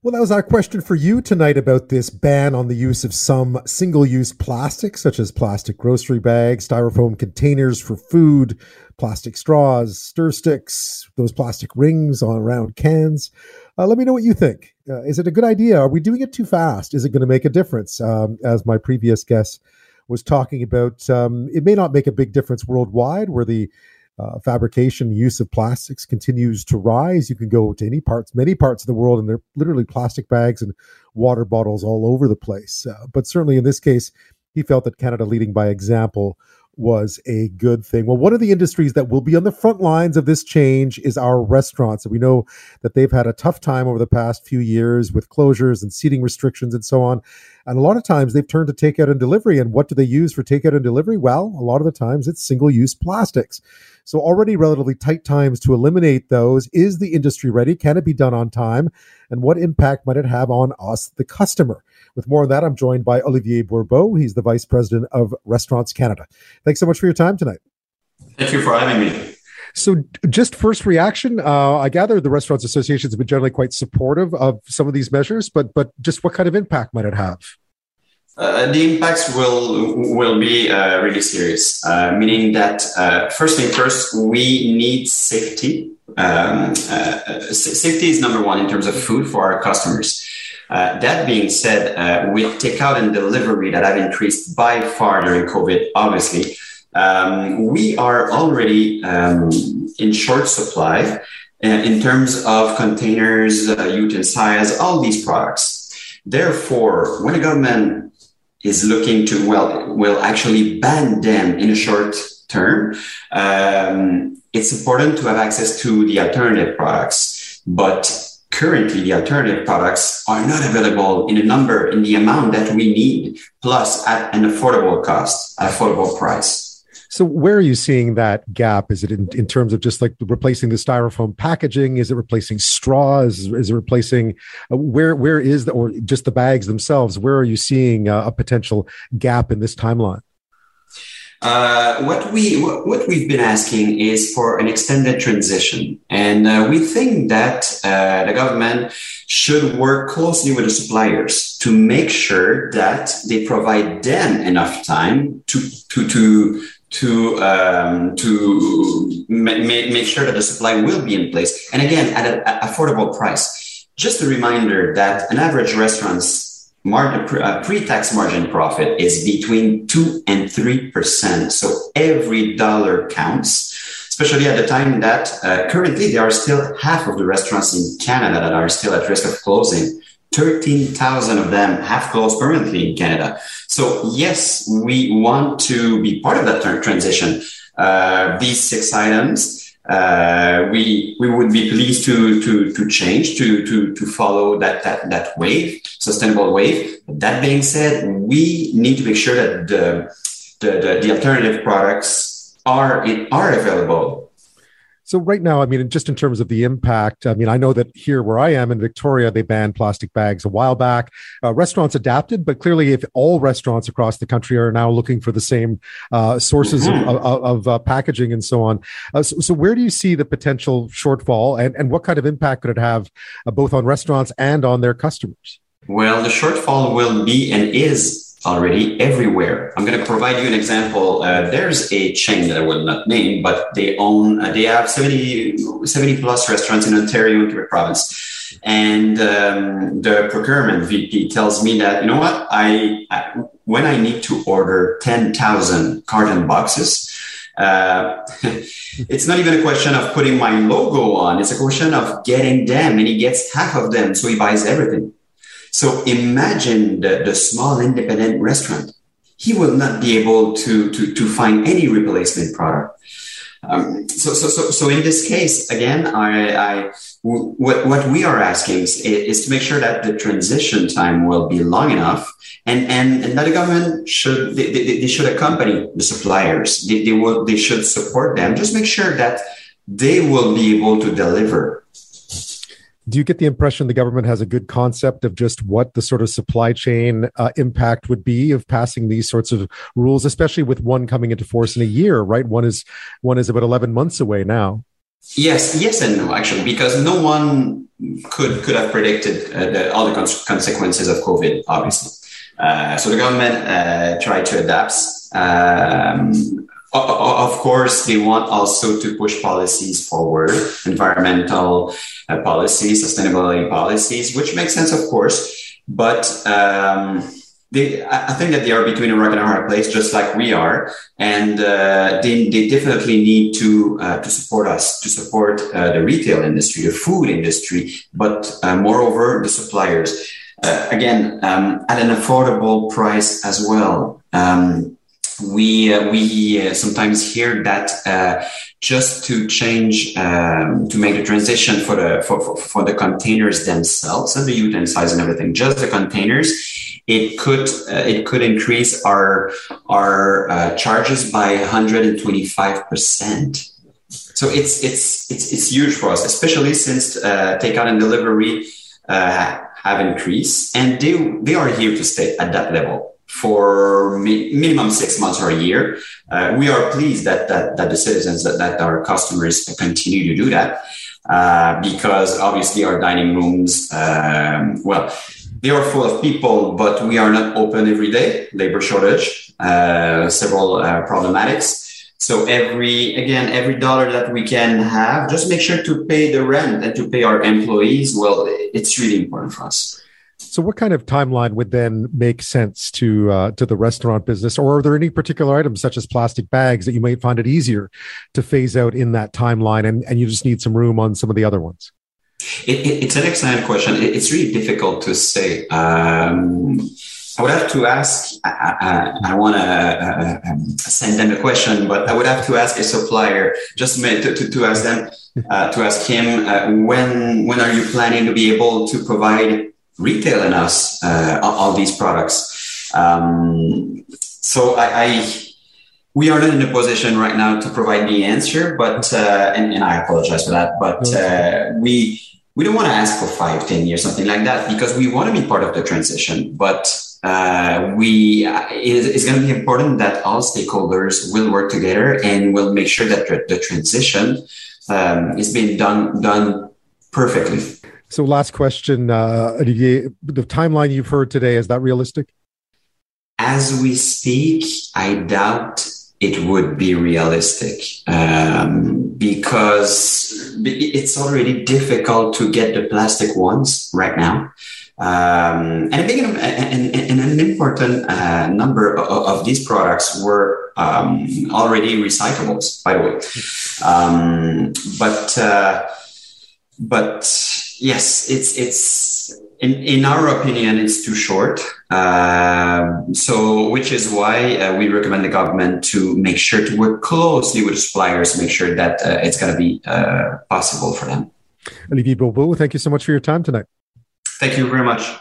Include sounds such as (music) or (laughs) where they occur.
Well, that was our question for you tonight about this ban on the use of some single use plastics, such as plastic grocery bags, styrofoam containers for food, plastic straws, stir sticks, those plastic rings on round cans. Uh, let me know what you think. Uh, is it a good idea? Are we doing it too fast? Is it going to make a difference? Um, as my previous guest was talking about, um, it may not make a big difference worldwide where the uh, fabrication use of plastics continues to rise. You can go to any parts, many parts of the world, and there are literally plastic bags and water bottles all over the place. Uh, but certainly in this case, he felt that Canada leading by example was a good thing. Well, one of the industries that will be on the front lines of this change is our restaurants. We know that they've had a tough time over the past few years with closures and seating restrictions and so on. And a lot of times they've turned to takeout and delivery. And what do they use for takeout and delivery? Well, a lot of the times it's single use plastics. So, already relatively tight times to eliminate those. Is the industry ready? Can it be done on time? And what impact might it have on us, the customer? With more on that, I'm joined by Olivier Bourbeau. He's the Vice President of Restaurants Canada. Thanks so much for your time tonight. Thank you for having me. So, just first reaction. Uh, I gather the Restaurants Association has been generally quite supportive of some of these measures, but but just what kind of impact might it have? Uh, the impacts will will be uh, really serious, uh, meaning that uh, first thing first, we need safety. Um, uh, safety is number one in terms of food for our customers. Uh, that being said, with takeout and delivery that have increased by far during COVID, obviously, um, we are already um, in short supply in terms of containers, utensils, all these products. Therefore, when a government is looking to well will actually ban them in a short term um, it's important to have access to the alternative products but currently the alternative products are not available in a number in the amount that we need plus at an affordable cost affordable price so where are you seeing that gap? Is it in, in terms of just like replacing the styrofoam packaging? Is it replacing straws? Is it replacing uh, where where is the or just the bags themselves? Where are you seeing uh, a potential gap in this timeline? Uh, what we what we've been asking is for an extended transition, and uh, we think that uh, the government should work closely with the suppliers to make sure that they provide them enough time to to to to um, to ma- make sure that the supply will be in place, and again at an affordable price. Just a reminder that an average restaurant's margin, uh, pre-tax margin profit is between two and three percent. So every dollar counts. Especially at the time that uh, currently there are still half of the restaurants in Canada that are still at risk of closing. 13,000 of them have closed permanently in Canada. So yes, we want to be part of that transition. Uh, these six items, uh, we we would be pleased to to to change to to to follow that that that wave, sustainable wave. That being said, we need to make sure that the the, the, the alternative products are are available so right now, I mean, just in terms of the impact, I mean, I know that here where I am in Victoria, they banned plastic bags a while back. Uh, restaurants adapted, but clearly, if all restaurants across the country are now looking for the same uh, sources mm-hmm. of, of, of uh, packaging and so on, uh, so, so, where do you see the potential shortfall, and, and what kind of impact could it have uh, both on restaurants and on their customers? Well, the shortfall will be and is already everywhere. I'm going to provide you an example. Uh, there's a chain that I will not name, but they own, uh, they have 70, 70 plus restaurants in Ontario and Quebec province. And um, the procurement VP tells me that, you know what, I, I when I need to order 10,000 carton boxes, uh, (laughs) it's not even a question of putting my logo on. It's a question of getting them and he gets half of them. So he buys everything. So imagine the, the small independent restaurant. He will not be able to, to, to find any replacement product. Um, so, so, so, so in this case, again, I, I what, what we are asking is, is, to make sure that the transition time will be long enough and, and, and that the government should, they, they, they should accompany the suppliers. They, they will, they should support them. Just make sure that they will be able to deliver do you get the impression the government has a good concept of just what the sort of supply chain uh, impact would be of passing these sorts of rules especially with one coming into force in a year right one is one is about 11 months away now Yes, yes, and no, actually, because no one could could have predicted uh, the, all the cons- consequences of COVID, obviously. Uh, so the government uh, tried to adapt. Um, of course, they want also to push policies forward, environmental uh, policies, sustainability policies, which makes sense, of course. But um, they, I think that they are between a rock and a hard place, just like we are, and uh, they, they definitely need to uh, to support us, to support uh, the retail industry, the food industry, but uh, moreover the suppliers. Uh, again, um, at an affordable price as well. Um, we uh, we sometimes hear that just to change um, to make the transition for the for, for, for the containers themselves and the utensils and everything, just the containers it could uh, it could increase our our uh, charges by 125 percent. So it's it's it's it's huge for us, especially since uh, takeout and delivery uh, have increased, and they they are here to stay at that level for mi- minimum six months or a year. Uh, we are pleased that that, that the citizens that, that our customers continue to do that. Uh, because obviously our dining rooms, um, well, they are full of people, but we are not open every day. Labor shortage, uh, several uh, problematics. So every again, every dollar that we can have, just make sure to pay the rent and to pay our employees. Well, it's really important for us. So, what kind of timeline would then make sense to uh, to the restaurant business, or are there any particular items such as plastic bags that you might find it easier to phase out in that timeline, and, and you just need some room on some of the other ones? It, it, it's an excellent question. It, it's really difficult to say. Um, I would have to ask. I, I, I want to uh, um, send them a question, but I would have to ask a supplier just to, to, to ask them uh, to ask him uh, when when are you planning to be able to provide retail in us uh, all these products. Um, so I, I we are not in a position right now to provide the answer, but uh, and, and, I apologize for that. But uh, we we don't want to ask for five, ten years, something like that, because we want to be part of the transition. But uh, we it, it's going to be important that all stakeholders will work together and will make sure that the, the transition um, is being done done perfectly. So, last question, uh, Olivier, the timeline you've heard today is that realistic? As we speak, I doubt it would be realistic um, because it's already difficult to get the plastic ones right now. Um, and, a big, and, and, an important uh, number of, of, these products were um, already recyclables, by the way. Um, but uh, but yes, it's it's in, in our opinion, it's too short. Uh, so, which is why uh, we recommend the government to make sure to work closely with suppliers, make sure that uh, it's going to be uh, possible for them. Olivier Bourbeau, thank you so much for your time tonight. Thank you very much.